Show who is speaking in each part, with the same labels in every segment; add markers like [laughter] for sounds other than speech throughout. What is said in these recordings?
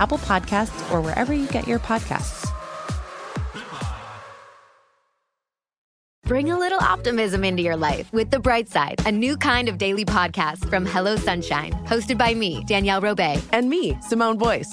Speaker 1: Apple Podcasts, or wherever you get your podcasts.
Speaker 2: Bring a little optimism into your life with The Bright Side, a new kind of daily podcast from Hello Sunshine, hosted by me, Danielle Robay.
Speaker 3: And me, Simone Boyce.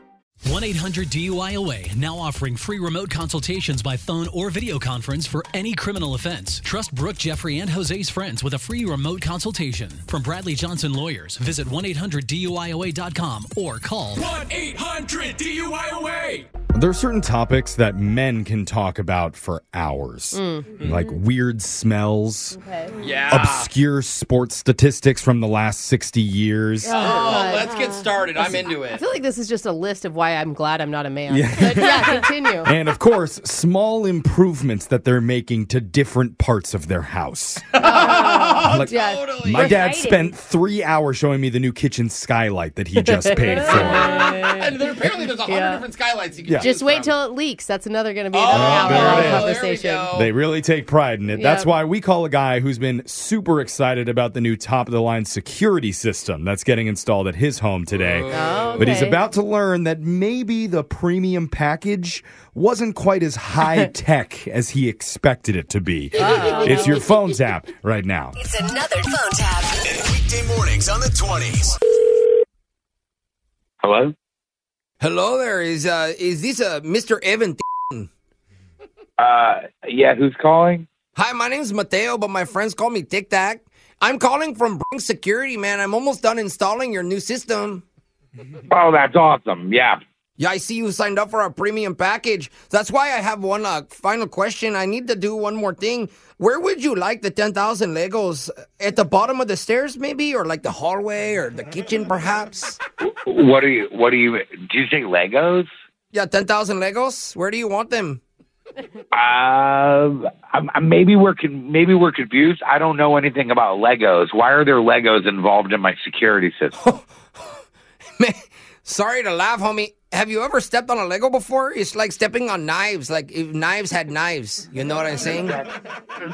Speaker 4: 1 800 DUIOA now offering free remote consultations by phone or video conference for any criminal offense. Trust Brooke, Jeffrey, and Jose's friends with a free remote consultation. From Bradley Johnson Lawyers, visit 1 800 DUIOA.com or call
Speaker 5: 1 800 DUIOA.
Speaker 6: There are certain topics that men can talk about for hours,
Speaker 7: Mm.
Speaker 6: like weird smells,
Speaker 8: Yeah.
Speaker 6: obscure sports statistics from the last 60 years.
Speaker 8: Oh, let's get started. I'm into it.
Speaker 7: I feel like this is just a list of why I'm glad I'm not a man.
Speaker 6: Yeah.
Speaker 7: But yeah, [laughs] continue.
Speaker 6: And of course, small improvements that they're making to different parts of their house. [laughs] Like,
Speaker 7: yeah.
Speaker 6: My dad spent three hours showing me the new kitchen skylight that he just paid for. [laughs]
Speaker 8: and there, apparently there's a hundred
Speaker 7: Yeah.
Speaker 8: different skylights you can
Speaker 6: Yeah.
Speaker 7: Just wait
Speaker 8: from.
Speaker 7: till it leaks. That's another going to be
Speaker 8: Oh,
Speaker 7: another hour
Speaker 6: there
Speaker 7: long conversation.
Speaker 8: There.
Speaker 6: They really take pride in it. That's why we call a guy who's been super excited about the new top of the line security system that's getting installed at his home today.
Speaker 7: Oh,
Speaker 6: But he's about to learn that maybe the premium package wasn't quite as high [laughs] tech as he expected it to be. It's your phone's app right now.
Speaker 9: It's another phone tap.
Speaker 10: Weekday mornings on the 20s.
Speaker 11: Hello?
Speaker 12: There. Is uh is this uh Mr. Evan?
Speaker 11: Uh, yeah, who's calling?
Speaker 12: Hi, my name's Mateo, but my friends call me Tick Tack. I'm calling from Bring Security, man. I'm almost done installing your new system.
Speaker 11: Oh, that's awesome. Yeah.
Speaker 12: Yeah, I see you signed up for our premium package. That's why I have one uh, final question. I need to do one more thing. Where would you like the 10,000 Legos? At the bottom of the stairs, maybe? Or like the hallway or the kitchen, perhaps?
Speaker 11: What are you, what are you, do you say Legos?
Speaker 12: Yeah, 10,000 Legos? Where do you want them?
Speaker 11: Uh, maybe we're con- maybe we're confused. I don't know anything about Legos. Why are there Legos involved in my security system? [laughs]
Speaker 12: Sorry to laugh, homie. Have you ever stepped on a Lego before? It's like stepping on knives, like if knives had knives. You know what I'm saying?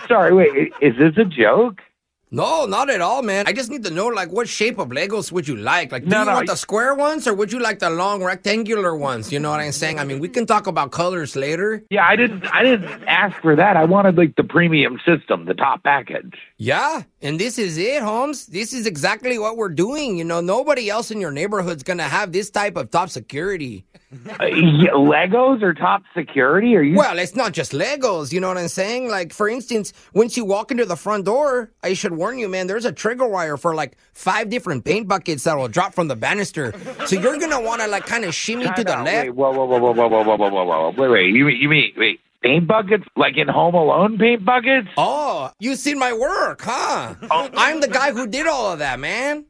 Speaker 11: Sorry, wait, is this a joke?
Speaker 12: No, not at all, man. I just need to know, like, what shape of Legos would you like? Like, do
Speaker 11: No,
Speaker 12: you
Speaker 11: no,
Speaker 12: want
Speaker 11: I-
Speaker 12: the square ones or would you like the long rectangular ones? You know what I'm saying? I mean, we can talk about colors later.
Speaker 11: Yeah, I didn't I didn't ask for that. I wanted like the premium system, the top package.
Speaker 12: Yeah, and this is it, Holmes. This is exactly what we're doing. You know, nobody else in your neighborhood's gonna have this type of top security.
Speaker 11: Uh, yeah, Legos are top security? Are you
Speaker 12: Well, it's not just Legos, you know what I'm saying? Like, for instance, once you walk into the front door, I should warn you, man, there's a trigger wire for like five different paint buckets that will drop from the banister. So you're gonna wanna like kind of shimmy to the
Speaker 11: out.
Speaker 12: left.
Speaker 11: Wait, whoa, whoa, whoa, whoa, whoa, whoa, whoa, whoa, whoa. Wait, wait. You mean, you mean, wait, paint buckets? Like in Home Alone paint buckets?
Speaker 12: Oh, you seen my work, huh? I'm the guy who did all of that, man.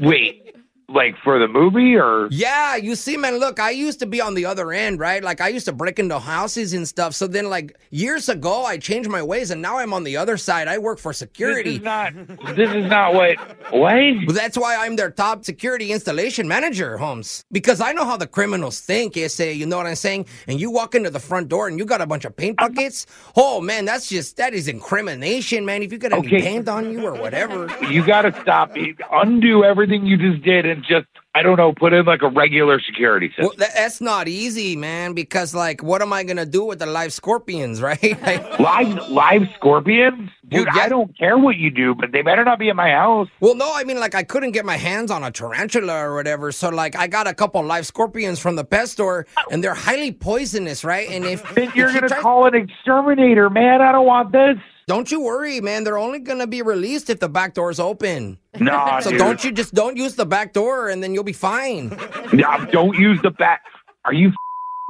Speaker 11: Wait, like for the movie or?
Speaker 12: Yeah, you see, man, look, I used to be on the other end, right? Like, I used to break into houses and stuff. So then, like, years ago, I changed my ways and now I'm on the other side. I work for security.
Speaker 11: This is not, [laughs] this is not what, what?
Speaker 12: Well, that's why I'm their top security installation manager, Holmes. Because I know how the criminals think, is say, you know what I'm saying? And you walk into the front door and you got a bunch of paint buckets. Oh man, that's just that is incrimination, man. If you got any
Speaker 11: Okay.
Speaker 12: paint on you or whatever.
Speaker 11: You got to stop, undo everything you just did, and just I don't know, put in like a regular security system.
Speaker 12: Well, that's not easy, man, because like what am I gonna do with the live scorpions, [laughs] right? Like,
Speaker 11: live live scorpions, dude. I don't care what you do, but they better not be at my house.
Speaker 12: Well, no, I mean, like, I couldn't get my hands on a tarantula or whatever. So, like, I got a couple live scorpions from the pet store, and they're highly poisonous, right? And if
Speaker 11: Then you're
Speaker 12: if
Speaker 11: gonna
Speaker 12: try-
Speaker 11: call an exterminator, man. I don't want this.
Speaker 12: Don't you worry, man. They're only gonna be released if the back door's open.
Speaker 11: Nah, [laughs]
Speaker 12: so
Speaker 11: dude.
Speaker 12: don't you just don't use the back door, and then you'll be fine.
Speaker 11: Don't use the back. Are you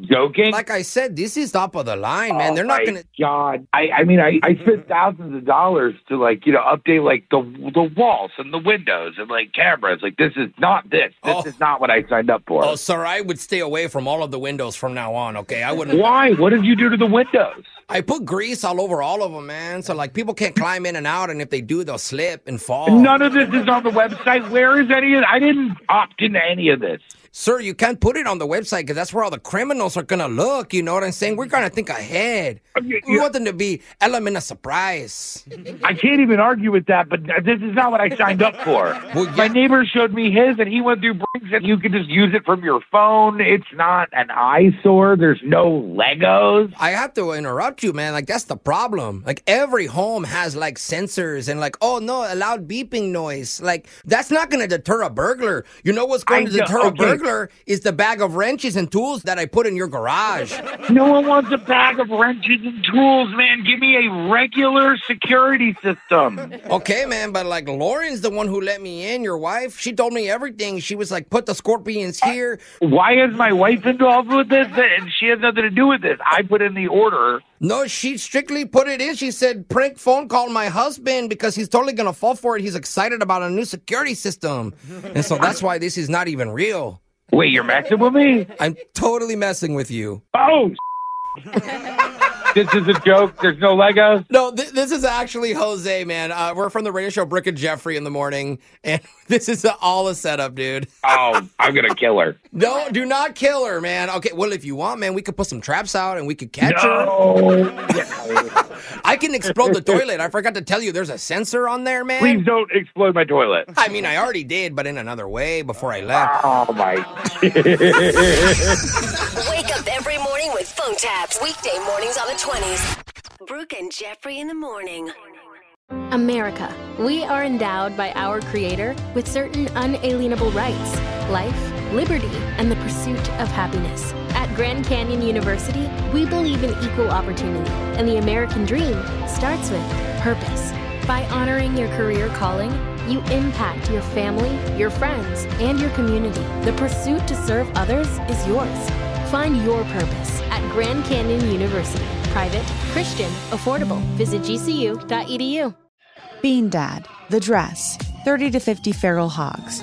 Speaker 11: joking?
Speaker 12: Like I said, this is top of the line, man.
Speaker 11: Oh
Speaker 12: They're not gonna.
Speaker 11: God, I, I mean, I, I spent [laughs] thousands of dollars to like, you know, update like the the walls and the windows and like cameras. Like, this is not this. This oh. is not what I signed up for.
Speaker 12: Oh, sir, I would stay away from all of the windows from now on. Okay, I wouldn't.
Speaker 11: Why? What did you do to the windows?
Speaker 12: I put grease all over all of them, man. So like people can't climb in and out, and if they do, they'll slip and fall.
Speaker 11: None of this is on the website. Where is any of? I didn't opt into any of this.
Speaker 12: Sir, you can't put it on the website because that's where all the criminals are gonna look. You know what I'm saying? We're gonna think ahead. We want them to be element of surprise.
Speaker 11: I can't even argue with that, but this is not what I signed up for. [laughs] My neighbor showed me his, and he went through Brinks, and you can just use it from your phone. It's not an eyesore. There's no Legos.
Speaker 12: I have to interrupt you, man. Like that's the problem. Like every home has like sensors and like, oh no, a loud beeping noise. Like that's not gonna deter a burglar. You know what's going
Speaker 11: I
Speaker 12: to
Speaker 11: know-
Speaker 12: deter a
Speaker 11: okay.
Speaker 12: Burglar is the bag of wrenches and tools that I put in your garage.
Speaker 11: No one wants a bag of wrenches and tools, man. Give me a regular security system.
Speaker 12: Okay, man, but like Lauren's the one who let me in, your wife. She told me everything. She was like, put the scorpions here.
Speaker 11: Why is my wife involved with this? And she has nothing to do with this. I put in the order.
Speaker 12: No, she strictly put it in. She said, prank phone call my husband because he's totally going to fall for it. He's excited about a new security system. And so that's why this is not even real.
Speaker 11: Wait, you're messing with me?
Speaker 12: I'm totally messing with you.
Speaker 11: Oh, this is a joke. There's no Legos.
Speaker 12: No, th- this is actually Jose, man. Uh, we're from the radio show Brooke and Jeffrey in the morning, and [laughs] this is all a setup, dude.
Speaker 11: Oh, I'm gonna kill her.
Speaker 12: No, do not kill her, man. Okay, well, if you want, man, we could put some traps out and we could catch her.
Speaker 11: No. [laughs]
Speaker 12: her. I can explode the toilet. I forgot to tell you, there's a sensor on there, man.
Speaker 11: Please don't explode my toilet.
Speaker 12: I mean, I already did, but in another way before I left.
Speaker 11: Oh my. [laughs]
Speaker 9: Wake up every morning with phone taps. Weekday mornings on the 20s. Brooke and Jeffrey in the morning.
Speaker 13: America. We are endowed by our Creator with certain unalienable rights life, liberty, and the pursuit of happiness. Grand Canyon University, we believe in equal opportunity, and the American dream starts with purpose. By honoring your career calling, you impact your family, your friends, and your community. The pursuit to serve others is yours. Find your purpose at Grand Canyon University. Private, Christian, affordable. Visit gcu.edu.
Speaker 1: Bean Dad, The Dress, 30 to 50 Feral Hogs.